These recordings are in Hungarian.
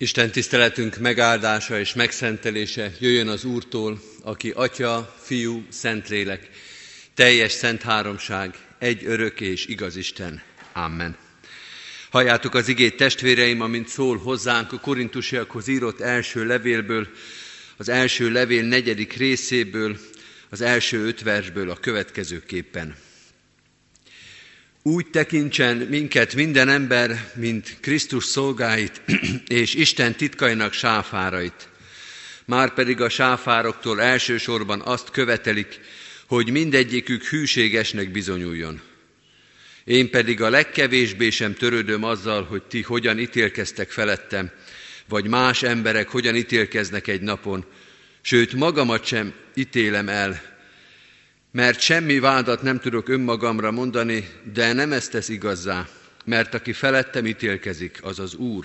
Isten tiszteletünk megáldása és megszentelése jöjjön az Úrtól, aki Atya, Fiú, Szentlélek, teljes szent háromság, egy örök és igaz Isten. Amen. Halljátok az igét testvéreim, amint szól hozzánk a korintusiakhoz írott első levélből, az első levél negyedik részéből, az első öt versből a következőképpen. Úgy tekintsen minket minden ember, mint Krisztus szolgáit és Isten titkainak sáfárait. Márpedig a sáfároktól elsősorban azt követelik, hogy mindegyikük hűségesnek bizonyuljon. Én pedig a legkevésbé sem törődöm azzal, hogy ti hogyan ítélkeztek felettem, vagy más emberek hogyan ítélkeznek egy napon, sőt magamat sem ítélem el, mert semmi vádat nem tudok önmagamra mondani, de nem ezt tesz igazzá, mert aki felettem ítélkezik, az az Úr.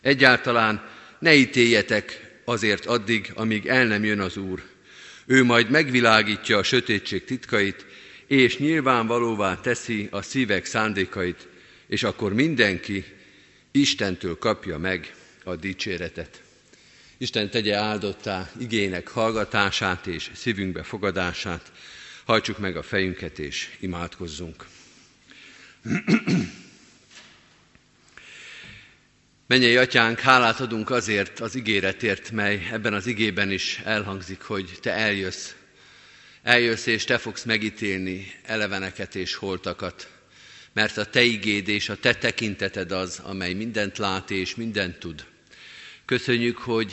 Egyáltalán ne ítéljetek azért addig, amíg el nem jön az Úr. Ő majd megvilágítja a sötétség titkait, és nyilvánvalóvá teszi a szívek szándékait, és akkor mindenki Istentől kapja meg a dicséretet. Isten tegye áldottá igének hallgatását és szívünkbe fogadását. Hajtsuk meg a fejünket és imádkozzunk. Menjei atyánk, hálát adunk azért az ígéretért, mely ebben az igében is elhangzik, hogy te eljössz. Eljössz és te fogsz megítélni eleveneket és holtakat, mert a te igéd és a te tekinteted az, amely mindent lát és mindent tud. Köszönjük, hogy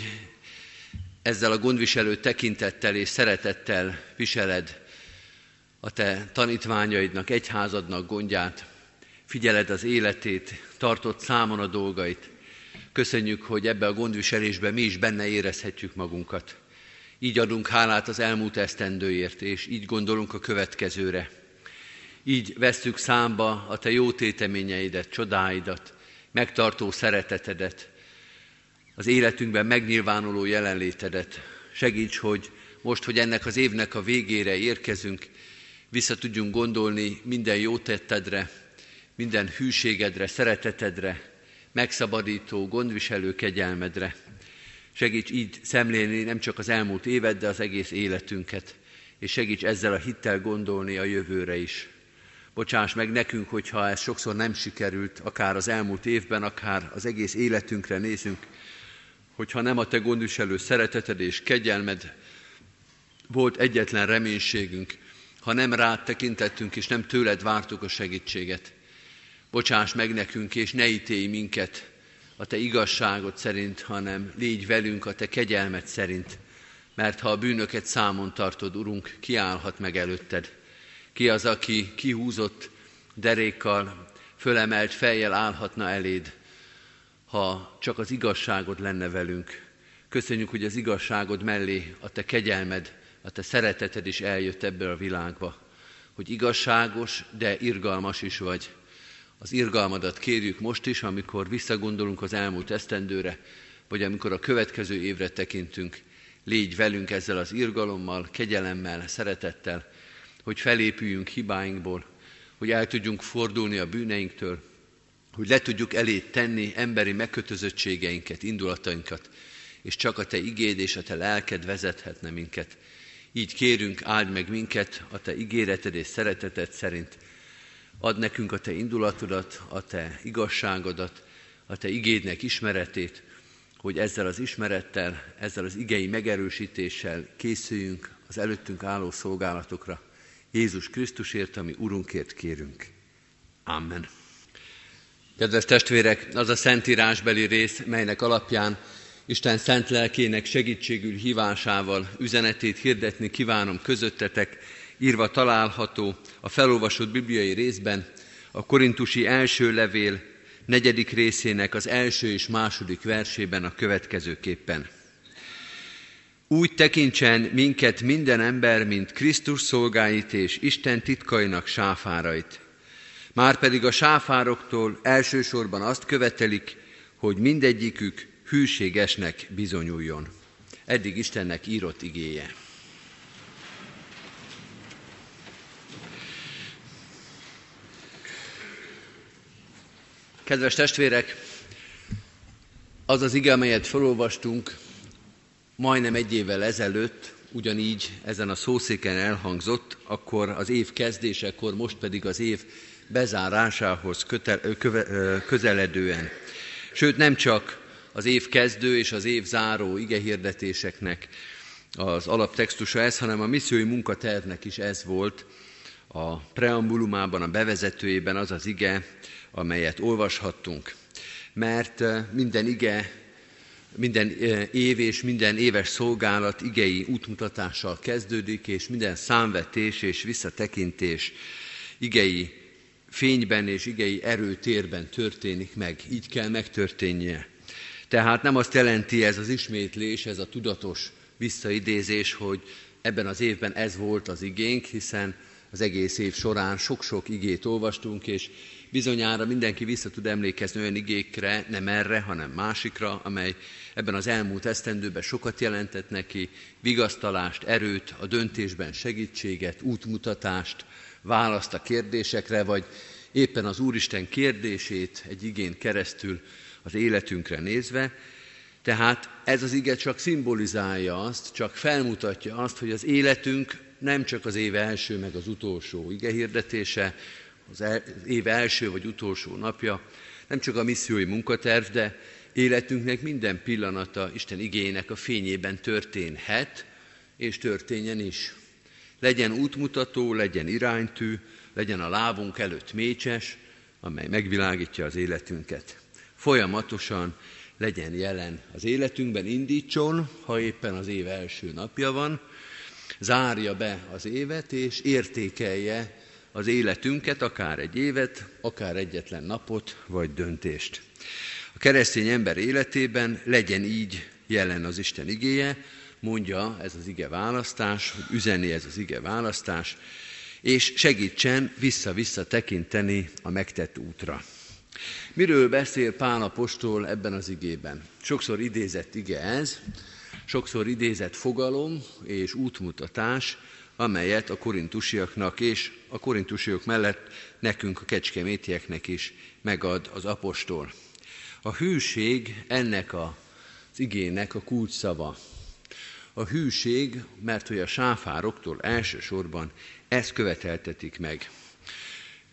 ezzel a gondviselő tekintettel és szeretettel viseled a te tanítványaidnak, egyházadnak gondját, figyeled az életét, tartott számon a dolgait. Köszönjük, hogy ebbe a gondviselésbe mi is benne érezhetjük magunkat. Így adunk hálát az elmúlt esztendőért, és így gondolunk a következőre. Így vesszük számba a te jó téteményeidet, csodáidat, megtartó szeretetedet, az életünkben megnyilvánuló jelenlétedet. Segíts, hogy most, hogy ennek az évnek a végére érkezünk, vissza tudjunk gondolni minden jó tettedre, minden hűségedre, szeretetedre, megszabadító, gondviselő kegyelmedre. Segíts így szemlélni nem csak az elmúlt évet, de az egész életünket, és segíts ezzel a hittel gondolni a jövőre is. Bocsáss meg nekünk, hogyha ez sokszor nem sikerült, akár az elmúlt évben, akár az egész életünkre nézünk, hogyha nem a Te gondviselő szereteted és kegyelmed volt egyetlen reménységünk, ha nem rád tekintettünk, és nem tőled vártuk a segítséget. Bocsáss meg nekünk, és ne ítélj minket a Te igazságod szerint, hanem légy velünk a Te kegyelmed szerint. Mert ha a bűnöket számon tartod, Urunk, kiállhat meg előtted. Ki az, aki kihúzott derékkal, fölemelt fejjel állhatna eléd, ha csak az igazságod lenne velünk. Köszönjük, hogy az igazságod mellé a Te kegyelmed, a Te szereteted is eljött ebből a világba, hogy igazságos, de irgalmas is vagy. Az irgalmadat kérjük most is, amikor visszagondolunk az elmúlt esztendőre, vagy amikor a következő évre tekintünk. Légy velünk ezzel az irgalommal, kegyelemmel, szeretettel, hogy felépüljünk hibáinkból, hogy el tudjunk fordulni a bűneinktől, hogy le tudjuk elé tenni emberi megkötözöttségeinket, indulatainkat, és csak a Te igéd és a Te lelked vezethetne minket. Így kérünk, áld meg minket a Te ígéreted és szereteted szerint. Add nekünk a Te indulatodat, a Te igazságodat, a Te igédnek ismeretét, hogy ezzel az ismerettel, ezzel az igei megerősítéssel készüljünk az előttünk álló szolgálatokra. Jézus Krisztusért, ami Urunkért kérünk. Amen. Kedves testvérek, az a szentírásbeli rész, melynek alapján Isten szent lelkének segítségül hívásával üzenetét hirdetni kívánom közöttetek, írva található a felolvasott bibliai részben, a korintusi első levél negyedik részének az első és második versében a következőképpen. Úgy tekintsen minket minden ember, mint Krisztus szolgáit és Isten titkainak sáfárait. Márpedig a sáfároktól elsősorban azt követelik, hogy mindegyikük hűségesnek bizonyuljon. Eddig Istennek írott igéje. Kedves testvérek, Az az ige, amelyet felolvastunk majdnem egy évvel ezelőtt, ugyanígy ezen a szószéken elhangzott, akkor az év kezdésekor, most pedig az év bezárásához közeledően. Sőt, nem csak az év kezdő és az év záró igehirdetéseknek az alaptextusa ez, hanem a missziói munkatervnek is ez volt a preambulumában, a bevezetőjében az az ige, amelyet olvashattunk. Mert minden ige, minden év és minden éves szolgálat igei útmutatással kezdődik, és minden számvetés és visszatekintés igei fényben és igei erőtérben történik meg. Így kell megtörténnie. Tehát nem azt jelenti ez az ismétlés, ez a tudatos visszaidézés, hogy ebben az évben ez volt az igénk, hiszen az egész év során sok-sok igét olvastunk, és bizonyára mindenki vissza tud emlékezni olyan igékre, nem erre, hanem másikra, amely ebben az elmúlt esztendőben sokat jelentett neki, vigasztalást, erőt, a döntésben segítséget, útmutatást, választ a kérdésekre, vagy éppen az Úristen kérdését egy igén keresztül az életünkre nézve, tehát ez az ige csak szimbolizálja azt, csak felmutatja azt, hogy az életünk nem csak az év első, meg az utolsó ige hirdetése, az év első vagy utolsó napja, nem csak a missziói munkaterv, de életünknek minden pillanata Isten igének a fényében történhet, és történjen is. Legyen útmutató, legyen iránytű, legyen a lábunk előtt mécses, amely megvilágítja az életünket. Folyamatosan legyen jelen az életünkben, indítson, ha éppen az év első napja van, zárja be az évet, és értékelje az életünket, akár egy évet, akár egyetlen napot, vagy döntést. A keresztény ember életében legyen így jelen az Isten igéje, mondja ez az ige választás, üzeni ez az ige választás, és segítsen vissza-vissza tekinteni a megtett útra. Miről beszél Pál apostol ebben az igében? Sokszor idézett ige ez, sokszor idézett fogalom és útmutatás, amelyet a korintusiaknak és a korintusiak mellett nekünk, a kecskemétieknek is megad az apostol. A hűség ennek az igének a kulcsszava. A hűség, mert hogy a sáfároktól elsősorban ezt követeltetik meg.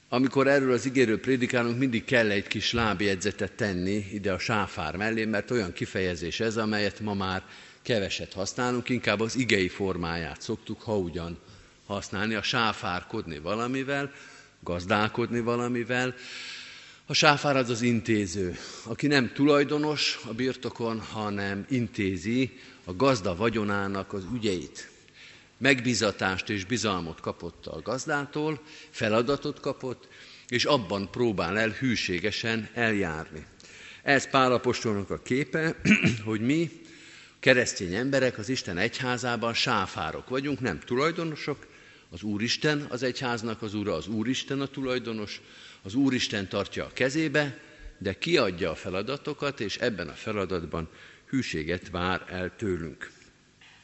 Amikor erről az igéről prédikálunk, mindig kell egy kis lábjegyzetet tenni ide a sáfár mellé, mert olyan kifejezés ez, amelyet ma már keveset használunk, inkább az igei formáját szoktuk, ha ugyan használni, a sáfárkodni valamivel, gazdálkodni valamivel. A sáfár az az intéző, aki nem tulajdonos a birtokon, hanem intézi a gazda vagyonának az ügyeit megbizatást és bizalmot kapott a gazdától, feladatot kapott, és abban próbál el hűségesen eljárni. Ez Pálapostolnak a képe, hogy mi, keresztény emberek az Isten egyházában sáfárok vagyunk, nem tulajdonosok, az Úristen az egyháznak az Ura, az Úristen a tulajdonos, az Úristen tartja a kezébe, de kiadja a feladatokat, és ebben a feladatban hűséget vár el tőlünk.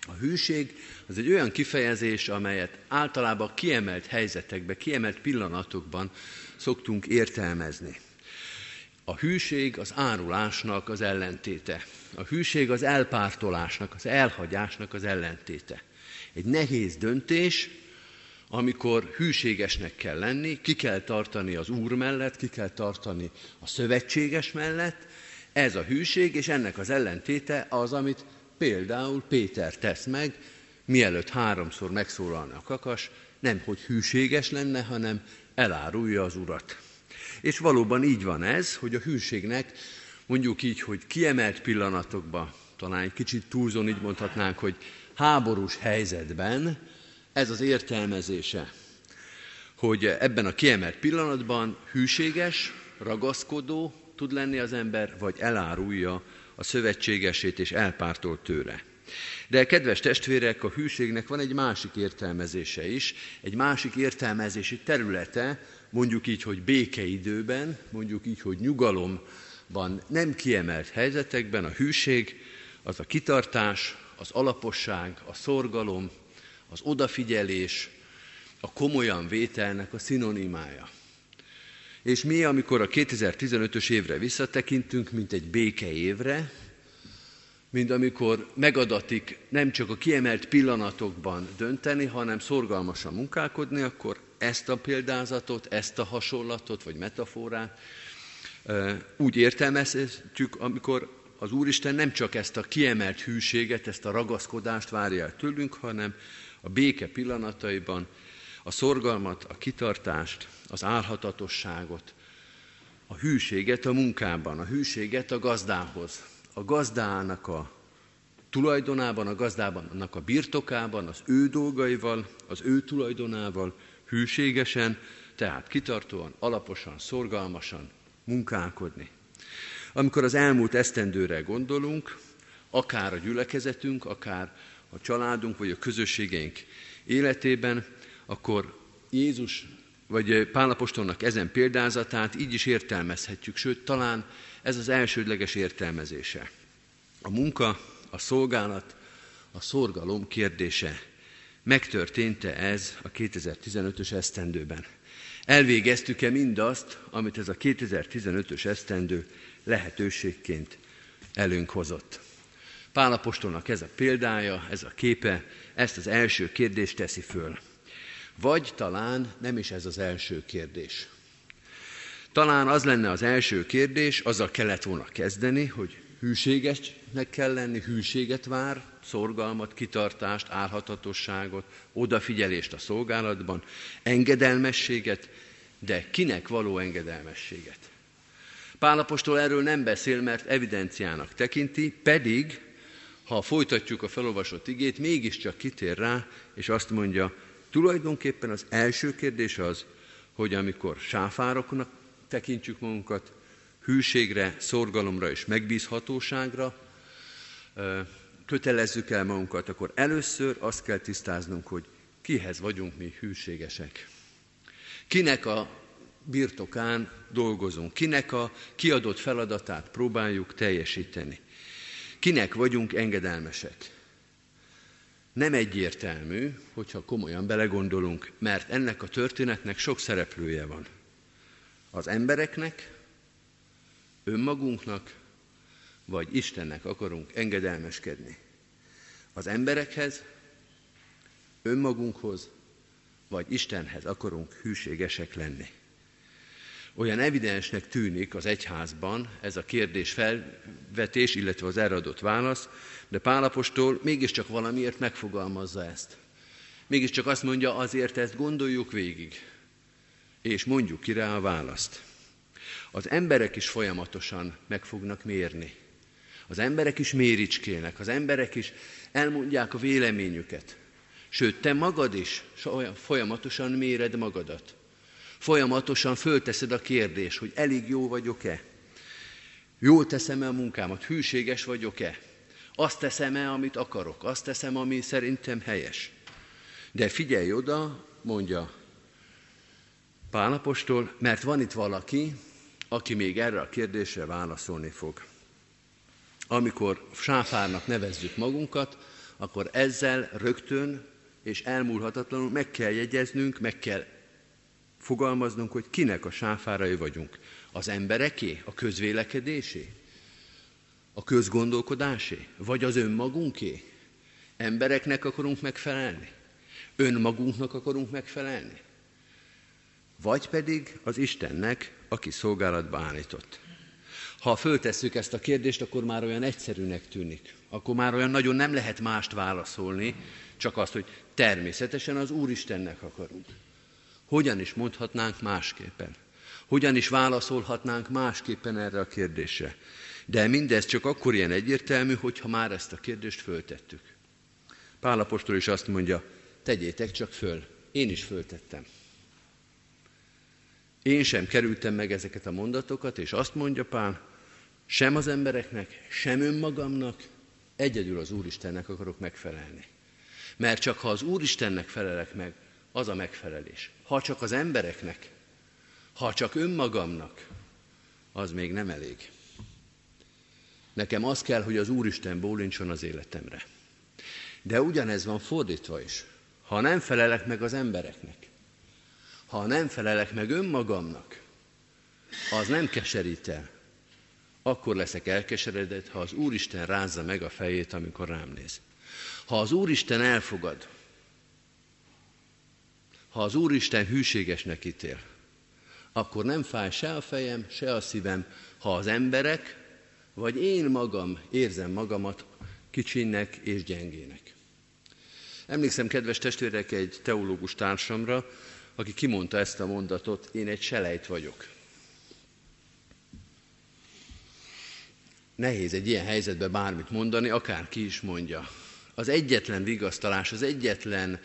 A hűség az egy olyan kifejezés, amelyet általában kiemelt helyzetekben, kiemelt pillanatokban szoktunk értelmezni. A hűség az árulásnak az ellentéte. A hűség az elpártolásnak, az elhagyásnak az ellentéte. Egy nehéz döntés, amikor hűségesnek kell lenni, ki kell tartani az Úr mellett, ki kell tartani a szövetséges mellett, ez a hűség, és ennek az ellentéte az, amit például Péter tesz meg, mielőtt háromszor megszólalna a kakas, nem hogy hűséges lenne, hanem elárulja az urat. És valóban így van ez, hogy a hűségnek mondjuk így, hogy kiemelt pillanatokban, talán egy kicsit túlzon így mondhatnánk, hogy háborús helyzetben ez az értelmezése, hogy ebben a kiemelt pillanatban hűséges, ragaszkodó tud lenni az ember, vagy elárulja a szövetségesét és elpártolt tőle. De kedves testvérek, a hűségnek van egy másik értelmezése is, egy másik értelmezési területe, mondjuk így, hogy békeidőben, mondjuk így, hogy nyugalomban, nem kiemelt helyzetekben a hűség az a kitartás, az alaposság, a szorgalom, az odafigyelés, a komolyan vételnek a szinonimája. És mi, amikor a 2015-ös évre visszatekintünk, mint egy béke évre, mint amikor megadatik nem csak a kiemelt pillanatokban dönteni, hanem szorgalmasan munkálkodni, akkor ezt a példázatot, ezt a hasonlatot, vagy metaforát úgy értelmezhetjük, amikor az Úristen nem csak ezt a kiemelt hűséget, ezt a ragaszkodást várja el tőlünk, hanem a béke pillanataiban a szorgalmat, a kitartást, az álhatatosságot, a hűséget a munkában, a hűséget a gazdához, a gazdának a tulajdonában, a gazdában, a birtokában, az ő dolgaival, az ő tulajdonával, hűségesen, tehát kitartóan, alaposan, szorgalmasan munkálkodni. Amikor az elmúlt esztendőre gondolunk, akár a gyülekezetünk, akár a családunk, vagy a közösségeink életében, akkor Jézus vagy Pálapostolnak ezen példázatát így is értelmezhetjük, sőt, talán ez az elsődleges értelmezése. A munka, a szolgálat, a szorgalom kérdése. Megtörtént-e ez a 2015-ös esztendőben? Elvégeztük-e mindazt, amit ez a 2015-ös esztendő lehetőségként előnk hozott? Pálapostolnak ez a példája, ez a képe, ezt az első kérdést teszi föl. Vagy talán nem is ez az első kérdés. Talán az lenne az első kérdés, azzal kellett volna kezdeni, hogy hűségesnek kell lenni, hűséget vár, szorgalmat, kitartást, álhatatosságot, odafigyelést a szolgálatban, engedelmességet, de kinek való engedelmességet? Pálapostól erről nem beszél, mert evidenciának tekinti, pedig, ha folytatjuk a felolvasott igét, mégiscsak kitér rá, és azt mondja, tulajdonképpen az első kérdés az, hogy amikor sáfároknak tekintjük magunkat, hűségre, szorgalomra és megbízhatóságra kötelezzük el magunkat, akkor először azt kell tisztáznunk, hogy kihez vagyunk mi hűségesek. Kinek a birtokán dolgozunk, kinek a kiadott feladatát próbáljuk teljesíteni. Kinek vagyunk engedelmesek. Nem egyértelmű, hogyha komolyan belegondolunk, mert ennek a történetnek sok szereplője van. Az embereknek, önmagunknak, vagy Istennek akarunk engedelmeskedni. Az emberekhez, önmagunkhoz, vagy Istenhez akarunk hűségesek lenni. Olyan evidensnek tűnik az egyházban ez a kérdés felvetés, illetve az erre adott válasz, de Pálapostól mégiscsak valamiért megfogalmazza ezt. Mégiscsak azt mondja, azért ezt gondoljuk végig, és mondjuk ki rá a választ. Az emberek is folyamatosan meg fognak mérni. Az emberek is méricskélnek, az emberek is elmondják a véleményüket. Sőt, te magad is folyamatosan méred magadat. Folyamatosan fölteszed a kérdés, hogy elég jó vagyok-e? Jól teszem-e a munkámat? Hűséges vagyok-e? Azt teszem-e, amit akarok? Azt teszem, ami szerintem helyes? De figyelj oda, mondja Pálapostól, mert van itt valaki, aki még erre a kérdésre válaszolni fog. Amikor sáfárnak nevezzük magunkat, akkor ezzel rögtön és elmúlhatatlanul meg kell jegyeznünk, meg kell fogalmaznunk, hogy kinek a sáfárai vagyunk. Az embereké, a közvélekedésé, a közgondolkodásé, vagy az önmagunké? Embereknek akarunk megfelelni? Önmagunknak akarunk megfelelni? Vagy pedig az Istennek, aki szolgálatba állított. Ha föltesszük ezt a kérdést, akkor már olyan egyszerűnek tűnik. Akkor már olyan nagyon nem lehet mást válaszolni, csak azt, hogy természetesen az Úristennek akarunk. Hogyan is mondhatnánk másképpen? Hogyan is válaszolhatnánk másképpen erre a kérdésre? De mindez csak akkor ilyen egyértelmű, hogyha már ezt a kérdést föltettük. Pálapostól is azt mondja, tegyétek csak föl, én is föltettem. Én sem kerültem meg ezeket a mondatokat, és azt mondja Pál, sem az embereknek, sem önmagamnak, egyedül az Úristennek akarok megfelelni. Mert csak ha az Úristennek felelek meg, az a megfelelés. Ha csak az embereknek, ha csak önmagamnak, az még nem elég. Nekem az kell, hogy az Úristen bólincson az életemre. De ugyanez van fordítva is. Ha nem felelek meg az embereknek, ha nem felelek meg önmagamnak, az nem keserít el. Akkor leszek elkeseredett, ha az Úristen rázza meg a fejét, amikor rám néz. Ha az Úristen elfogad, ha az Úristen hűségesnek ítél, akkor nem fáj se a fejem, se a szívem, ha az emberek, vagy én magam érzem magamat kicsinnek és gyengének. Emlékszem, kedves testvérek, egy teológus társamra, aki kimondta ezt a mondatot, én egy selejt vagyok. Nehéz egy ilyen helyzetben bármit mondani, akár ki is mondja. Az egyetlen vigasztalás, az egyetlen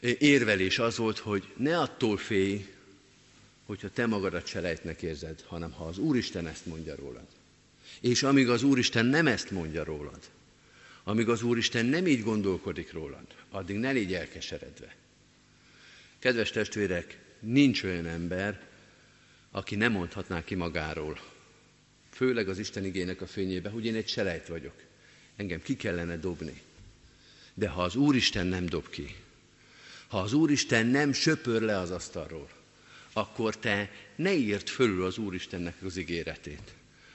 érvelés az volt, hogy ne attól félj, hogyha te magadat selejtnek érzed, hanem ha az Úristen ezt mondja rólad. És amíg az Úristen nem ezt mondja rólad, amíg az Úristen nem így gondolkodik rólad, addig ne légy elkeseredve. Kedves testvérek, nincs olyan ember, aki nem mondhatná ki magáról, főleg az Isten igének a fényébe, hogy én egy selejt vagyok. Engem ki kellene dobni. De ha az Úristen nem dob ki, ha az Úristen nem söpör le az asztalról, akkor te ne írd fölül az Úristennek az ígéretét.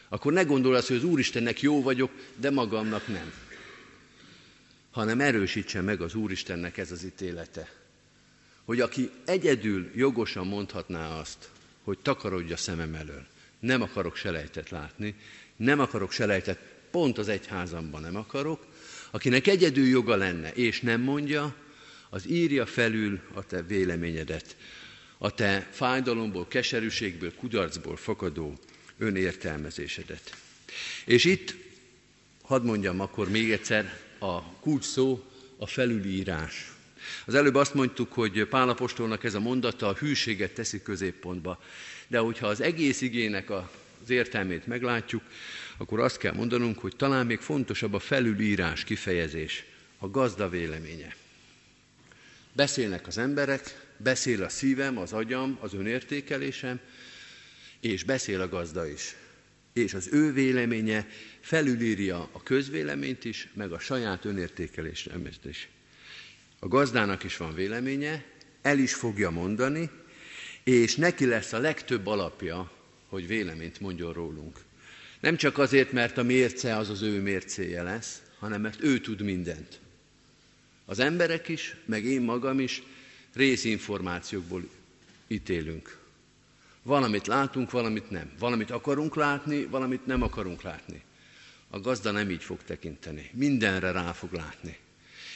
Akkor ne gondold azt, hogy az Úristennek jó vagyok, de magamnak nem. Hanem erősítse meg az Úristennek ez az ítélete. Hogy aki egyedül jogosan mondhatná azt, hogy takarodj a szemem elől, nem akarok selejtet látni, nem akarok selejtet, pont az egyházamban nem akarok, akinek egyedül joga lenne, és nem mondja, az írja felül a te véleményedet, a te fájdalomból, keserűségből, kudarcból fakadó önértelmezésedet. És itt, hadd mondjam akkor még egyszer, a kulcs szó a felülírás. Az előbb azt mondtuk, hogy Pálapostolnak ez a mondata a hűséget teszi középpontba. De hogyha az egész igének az értelmét meglátjuk, akkor azt kell mondanunk, hogy talán még fontosabb a felülírás kifejezés, a gazda véleménye. Beszélnek az emberek, beszél a szívem, az agyam, az önértékelésem, és beszél a gazda is. És az ő véleménye felülírja a közvéleményt is, meg a saját önértékelésem is. A gazdának is van véleménye, el is fogja mondani, és neki lesz a legtöbb alapja, hogy véleményt mondjon rólunk. Nem csak azért, mert a mérce az az ő mércéje lesz, hanem mert ő tud mindent. Az emberek is, meg én magam is részinformációkból ítélünk. Valamit látunk, valamit nem. Valamit akarunk látni, valamit nem akarunk látni. A gazda nem így fog tekinteni. Mindenre rá fog látni.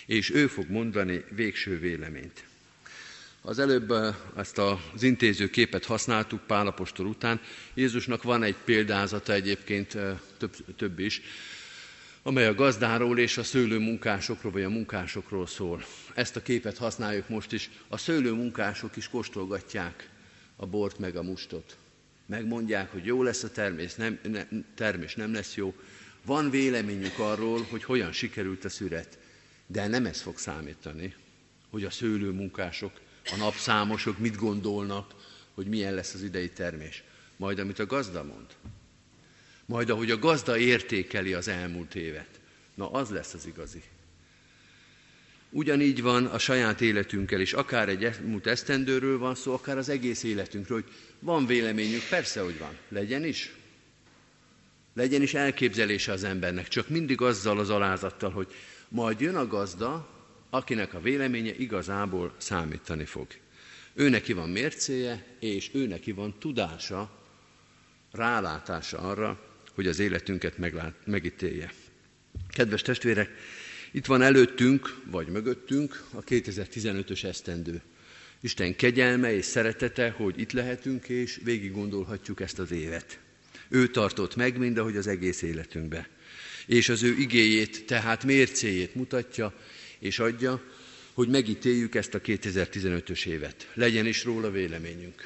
És ő fog mondani végső véleményt. Az előbb ezt az intéző képet használtuk Pálapostól után. Jézusnak van egy példázata egyébként, több, több is, amely a gazdáról és a szőlőmunkásokról, vagy a munkásokról szól. Ezt a képet használjuk most is. A szőlőmunkások is kóstolgatják a bort meg a mustot. Megmondják, hogy jó lesz a termés, nem, ne, termés nem lesz jó. Van véleményük arról, hogy hogyan sikerült a szüret. De nem ez fog számítani, hogy a szőlőmunkások, a napszámosok mit gondolnak, hogy milyen lesz az idei termés. Majd amit a gazda mond. Majd ahogy a gazda értékeli az elmúlt évet. Na az lesz az igazi. Ugyanígy van a saját életünkkel is, akár egy elmúlt esztendőről van szó, akár az egész életünkről, hogy van véleményünk, persze, hogy van, legyen is. Legyen is elképzelése az embernek, csak mindig azzal az alázattal, hogy majd jön a gazda, akinek a véleménye igazából számítani fog. Ő neki van mércéje, és ő neki van tudása, rálátása arra, hogy az életünket meglát, megítélje. Kedves testvérek, itt van előttünk, vagy mögöttünk a 2015-ös esztendő. Isten kegyelme és szeretete, hogy itt lehetünk, és végig gondolhatjuk ezt az évet. Ő tartott meg, mind ahogy az egész életünkbe. És az ő igéjét, tehát mércéjét mutatja, és adja, hogy megítéljük ezt a 2015-ös évet. Legyen is róla véleményünk.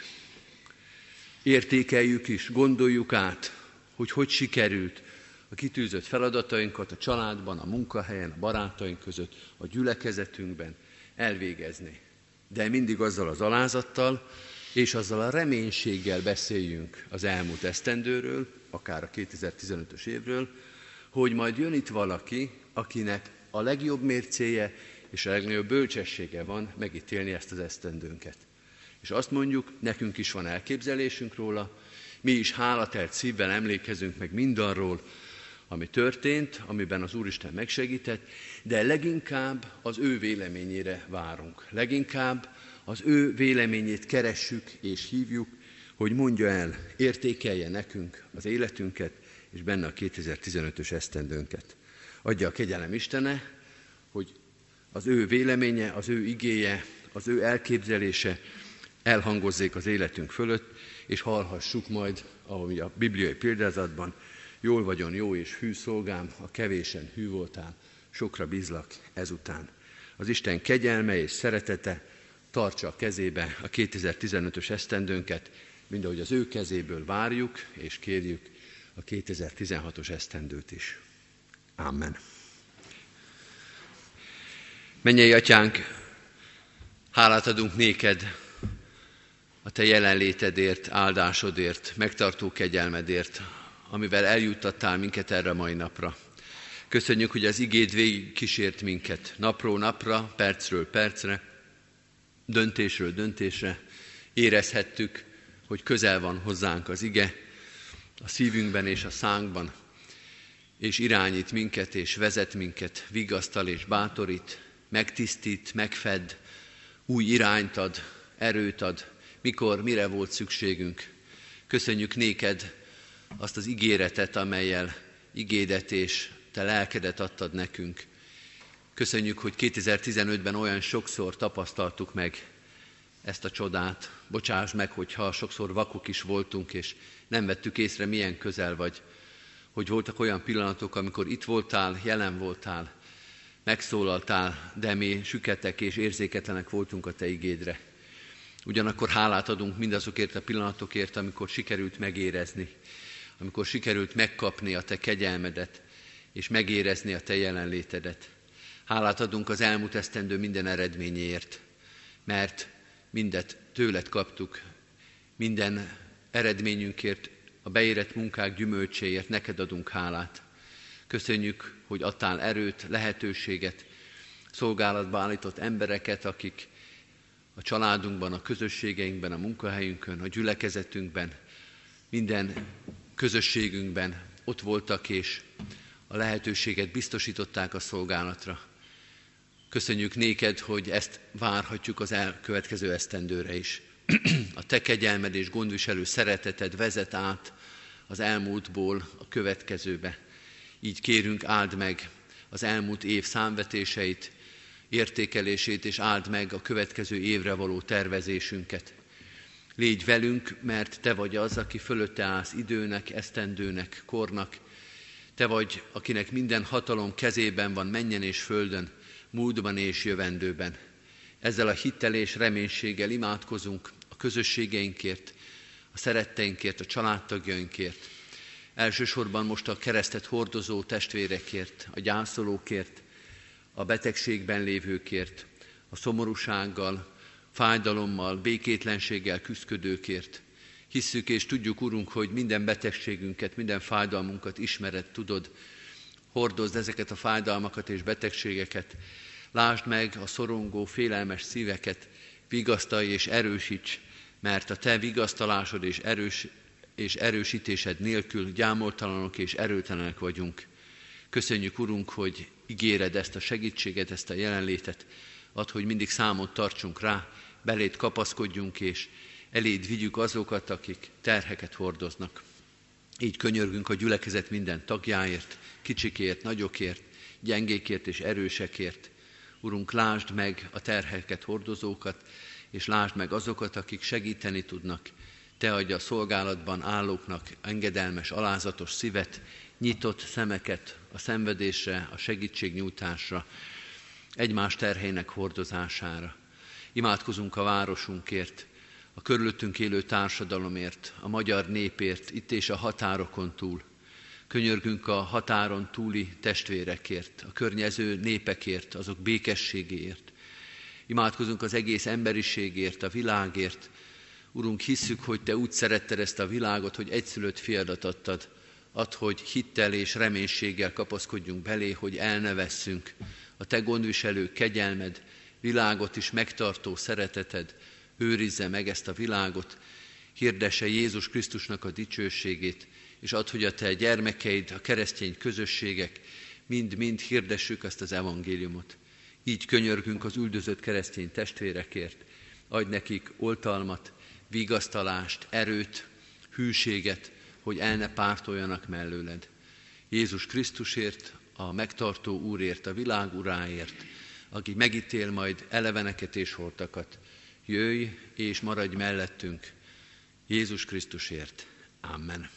Értékeljük is, gondoljuk át, hogy hogy sikerült a kitűzött feladatainkat a családban, a munkahelyen, a barátaink között, a gyülekezetünkben elvégezni. De mindig azzal az alázattal, és azzal a reménységgel beszéljünk az elmúlt esztendőről, akár a 2015-ös évről, hogy majd jön itt valaki, akinek a legjobb mércéje és a legnagyobb bölcsessége van megítélni ezt az esztendőnket. És azt mondjuk, nekünk is van elképzelésünk róla, Mi is hálatelt szívvel emlékezünk meg mindarról, ami történt, amiben az Úristen megsegített, de leginkább az ő véleményére várunk. Leginkább az ő véleményét keressük és hívjuk, hogy mondja el, értékelje nekünk az életünket, és benne a 2015-ös esztendőnket. Adja a kegyelem Istene, hogy az ő véleménye, az ő igéje, az ő elképzelése elhangozzék az életünk fölött, és hallhassuk majd, ahogy a bibliai példázatban, jól vagyon jó és hű szolgám, a kevésen hű voltál, sokra bízlak ezután. Az Isten kegyelme és szeretete tartsa a kezébe a 2015-ös esztendőnket, mind ahogy az ő kezéből várjuk és kérjük a 2016-os esztendőt is. Amen. Mennyei atyánk, hálát adunk néked a te jelenlétedért, áldásodért, megtartó kegyelmedért, amivel eljuttattál minket erre a mai napra. Köszönjük, hogy az igéd végig kísért minket, napról napra, percről percre, döntésről döntésre. Érezhettük, hogy közel van hozzánk az ige, a szívünkben és a szánkban, és irányít minket, és vezet minket, vigasztal és bátorít, megtisztít, megfed, új irányt ad, erőt ad, mikor, mire volt szükségünk. Köszönjük néked azt az ígéretet, amelyel igédet és te lelkedet adtad nekünk. Köszönjük, hogy 2015-ben olyan sokszor tapasztaltuk meg ezt a csodát. Bocsáss meg, hogyha sokszor vakuk is voltunk, és nem vettük észre, milyen közel vagy. Hogy voltak olyan pillanatok, amikor itt voltál, jelen voltál, megszólaltál, de mi süketek és érzéketlenek voltunk a Te igédre. Ugyanakkor hálát adunk mindazokért a pillanatokért, amikor sikerült megérezni, amikor sikerült megkapni a Te kegyelmedet, és megérezni a Te jelenlétedet. Hálát adunk az elmúlt esztendő minden eredményéért, mert mindet tőled kaptuk, minden eredményünkért, a beérett munkák gyümölcséért neked adunk hálát. Köszönjük, hogy adtál erőt, lehetőséget, szolgálatba állított embereket, akik a családunkban, a közösségeinkben, a munkahelyünkön, a gyülekezetünkben, minden közösségünkben ott voltak, és a lehetőséget biztosították a szolgálatra. Köszönjük néked, hogy ezt várhatjuk az elkövetkező esztendőre is. A te kegyelmed és gondviselő szereteted vezet át az elmúltból a következőbe. Így kérünk, áld meg az elmúlt év számvetéseit, értékelését, és áld meg a következő évre való tervezésünket. Légy velünk, mert Te vagy az, aki fölötte állsz időnek, esztendőnek, kornak. Te vagy, akinek minden hatalom kezében van menjen és földön, múltban és jövendőben. Ezzel a hittel és reménységgel imádkozunk a közösségeinkért, a szeretteinkért, a családtagjainkért. Elsősorban most a keresztet hordozó testvérekért, a gyászolókért, a betegségben lévőkért, a szomorúsággal, fájdalommal, békétlenséggel küzdködőkért. Hisszük és tudjuk, Urunk, hogy minden betegségünket, minden fájdalmunkat ismered, tudod. Hordozd ezeket a fájdalmakat és betegségeket. Lásd meg a szorongó, félelmes szíveket, vigasztalj és erősíts, mert a Te vigasztalásod és, erős, és erősítésed nélkül gyámoltalanok és erőtlenek vagyunk. Köszönjük, Urunk, hogy ígéred ezt a segítséget, ezt a jelenlétet, ad, hogy mindig számot tartsunk rá, beléd kapaszkodjunk, és eléd vigyük azokat, akik terheket hordoznak. Így könyörgünk a gyülekezet minden tagjáért, kicsikért, nagyokért, gyengékért és erősekért. Urunk, lásd meg a terheket hordozókat, és lásd meg azokat, akik segíteni tudnak. Te adja a szolgálatban állóknak engedelmes, alázatos szívet, nyitott szemeket a szenvedésre, a segítségnyújtásra, egymás terhének hordozására. Imádkozunk a városunkért, a körülöttünk élő társadalomért, a magyar népért, itt és a határokon túl. Könyörgünk a határon túli testvérekért, a környező népekért, azok békességéért. Imádkozunk az egész emberiségért, a világért. Urunk, hisszük, hogy Te úgy szeretted ezt a világot, hogy egyszülött fiadat adtad, ad, hogy hittel és reménységgel kapaszkodjunk belé, hogy elnevesszünk. A Te gondviselő kegyelmed, világot is megtartó szereteted őrizze meg ezt a világot, hirdesse Jézus Krisztusnak a dicsőségét, és add, hogy a te gyermekeid, a keresztény közösségek mind-mind hirdessük ezt az evangéliumot. Így könyörgünk az üldözött keresztény testvérekért, adj nekik oltalmat, vigasztalást, erőt, hűséget, hogy el ne pártoljanak mellőled. Jézus Krisztusért, a megtartó Úrért, a világ Uráért, aki megítél majd eleveneket és holtakat. Jöjj és maradj mellettünk, Jézus Krisztusért. Amen.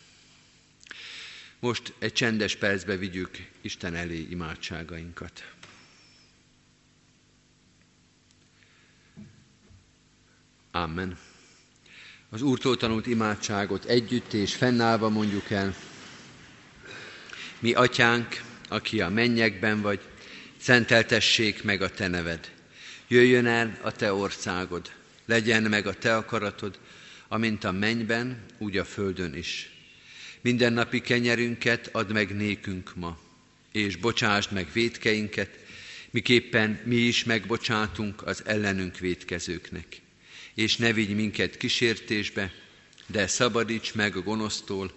Most egy csendes percbe vigyük Isten elé imádságainkat. Amen. Az Úrtól tanult imádságot együtt és fennállva mondjuk el. Mi atyánk, aki a mennyekben vagy, szenteltessék meg a te neved. Jöjjön el a te országod, legyen meg a te akaratod, amint a mennyben, úgy a földön is. Minden napi kenyerünket add meg nékünk ma, és bocsásd meg védkeinket, miképpen mi is megbocsátunk az ellenünk védkezőknek. És ne vigy minket kísértésbe, de szabadíts meg a gonosztól,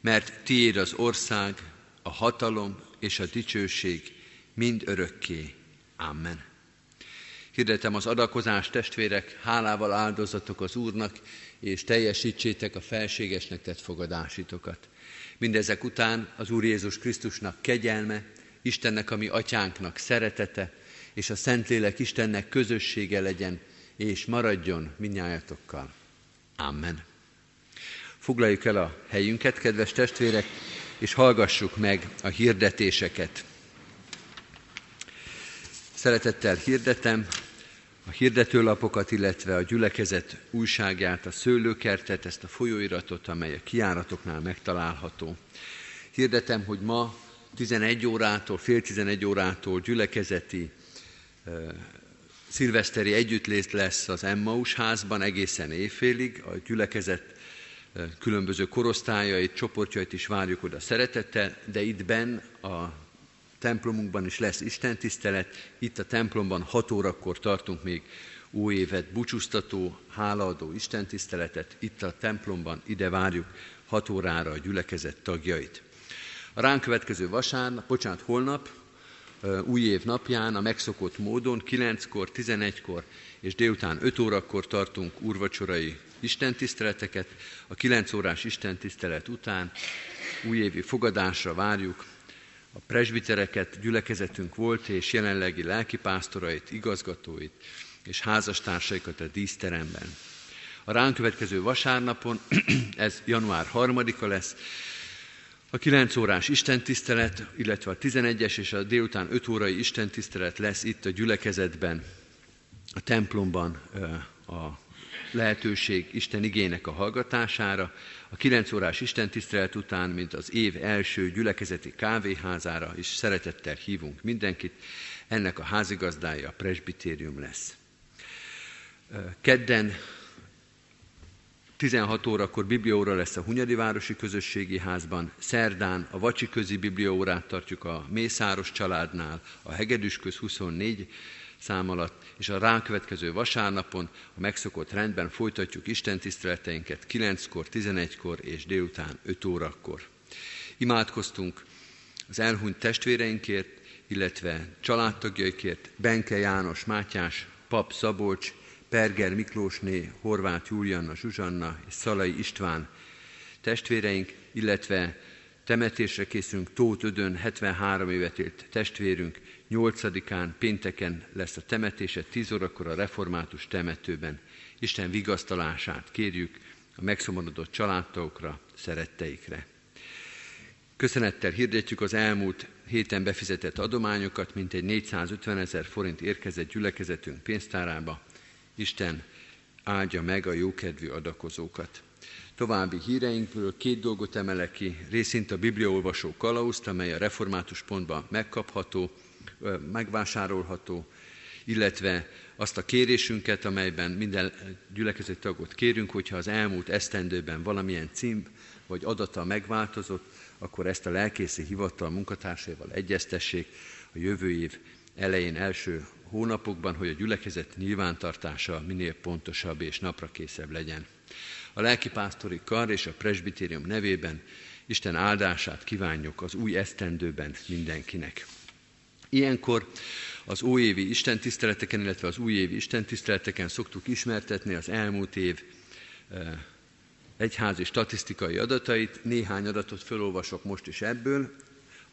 mert tiéd az ország, a hatalom és a dicsőség mind örökké. Amen. Hirdetem az adakozást, testvérek, hálával áldozatok az Úrnak, és teljesítsétek a felségesnek tett fogadásitokat. Mindezek után az Úr Jézus Krisztusnak kegyelme, Istennek, ami atyánknak szeretete, és a Szentlélek Istennek közössége legyen, és maradjon minnyájatokkal. Amen. Foglaljuk el a helyünket, kedves testvérek, és hallgassuk meg a hirdetéseket. Szeretettel hirdetem a hirdetőlapokat, illetve a gyülekezet újságját, a szőlőkertet, ezt a folyóiratot, amely a kiáratoknál megtalálható. Hirdetem, hogy ma 11 órától, fél 11 órától gyülekezeti szilveszteri együttlét lesz az Emmaus házban egészen éjfélig. A gyülekezet különböző korosztályait, csoportjait is várjuk oda szeretettel, de itt benn a templomunkban is lesz istentisztelet, itt a templomban 6 órakor tartunk még új évet búcsúztató, hálaadó istentiszteletet, itt a templomban ide várjuk 6 órára a gyülekezet tagjait. A ránk következő vasárnap, bocsánat, holnap, új év napján a megszokott módon 9-kor, 11-kor és délután 5 órakor tartunk úrvacsorai istentiszteleteket. A 9 órás istentisztelet után újévi fogadásra várjuk a presbitereket, gyülekezetünk volt, és jelenlegi lelkipásztorait, igazgatóit és házastársaikat a díszteremben. A ránk következő vasárnapon, ez január 3-a lesz, a 9 órás istentisztelet, illetve a 11-es és a délután 5 órai istentisztelet lesz itt a gyülekezetben, a templomban a lehetőség Isten igének a hallgatására, a 9 órás istentisztelet után, mint az év első gyülekezeti kávéházára is szeretettel hívunk mindenkit. Ennek a házigazdája a presbitérium lesz. Kedden 16 órakor bibliaóra lesz a Hunyadi Városi Közösségi Házban, szerdán a Vacsi Közi bibliaórát tartjuk a Mészáros családnál, a Hegedűs köz 24 szám alatt, és a rákövetkező vasárnapon a megszokott rendben folytatjuk Isten tiszteleteinket 9-kor, 11-kor és délután 5 órakor. Imádkoztunk az elhunyt testvéreinkért, illetve családtagjaikért, Benke János Mátyás, Pap Szabolcs, Perger Miklósné, Horváth Júlianna Zsuzsanna és Szalai István testvéreink, illetve temetésre készülünk Tóth Ödön, 73 évet élt testvérünk, 8-án, pénteken lesz a temetése, 10 órakor a református temetőben. Isten vigasztalását kérjük a megszomorodott családtagokra, szeretteikre. Köszönettel hirdetjük az elmúlt héten befizetett adományokat, mint egy 450 ezer forint érkezett gyülekezetünk pénztárába. Isten áldja meg a jókedvű adakozókat. További híreinkből két dolgot emelek ki, részint a bibliaolvasó kalauzt, amely a református pontban megkapható, megvásárolható, illetve azt a kérésünket, amelyben minden gyülekezet tagot kérünk, hogyha az elmúlt esztendőben valamilyen cím vagy adata megváltozott, akkor ezt a lelkészi hivatal munkatársaival egyeztessék a jövő év elején, első hónapokban, hogy a gyülekezet nyilvántartása minél pontosabb és naprakészebb legyen. A lelkipásztori kar és a presbitérium nevében Isten áldását kívánjuk az új esztendőben mindenkinek. Ilyenkor az óévi istentiszteleteken, illetve az újévi istentiszteleteken szoktuk ismertetni az elmúlt év egyházi statisztikai adatait. Néhány adatot felolvasok most is ebből.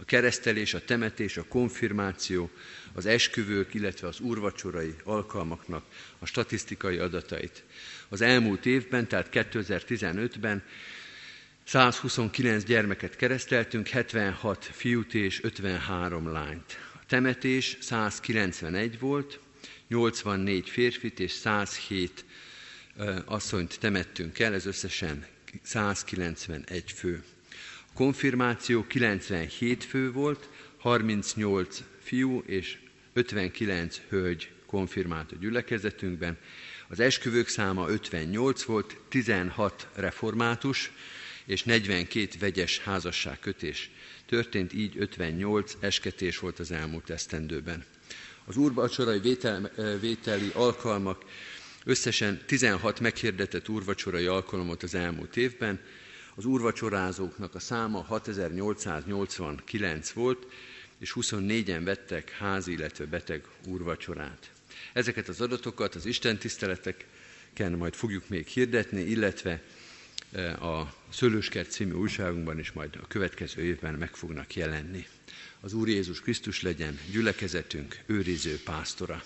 A keresztelés, a temetés, a konfirmáció, az esküvők, illetve az úrvacsorai alkalmaknak a statisztikai adatait. Az elmúlt évben, tehát 2015-ben 129 gyermeket kereszteltünk, 76 fiút és 53 lányt. A temetés 191 volt, 84 férfit és 107 asszonyt temettünk el, ez összesen 191 fő. Konfirmáció 97 fő volt, 38 fiú és 59 hölgy konfirmált a gyülekezetünkben. Az esküvők száma 58 volt, 16 református és 42 vegyes házasságkötés történt, így 58 esketés volt az elmúlt esztendőben. Az úrvacsorai vétel, vételi alkalmak Összesen 16 meghirdetett úrvacsorai alkalomot az elmúlt évben, az úrvacsorázóknak a száma 6889 volt, és 24-en vettek házi, illetve beteg úrvacsorát. Ezeket az adatokat az Isten tiszteleteken majd fogjuk még hirdetni, illetve e, a Szőlőskert című újságunkban is majd a következő évben meg fognak jelenni. Az Úr Jézus Krisztus legyen gyülekezetünk őriző pásztora.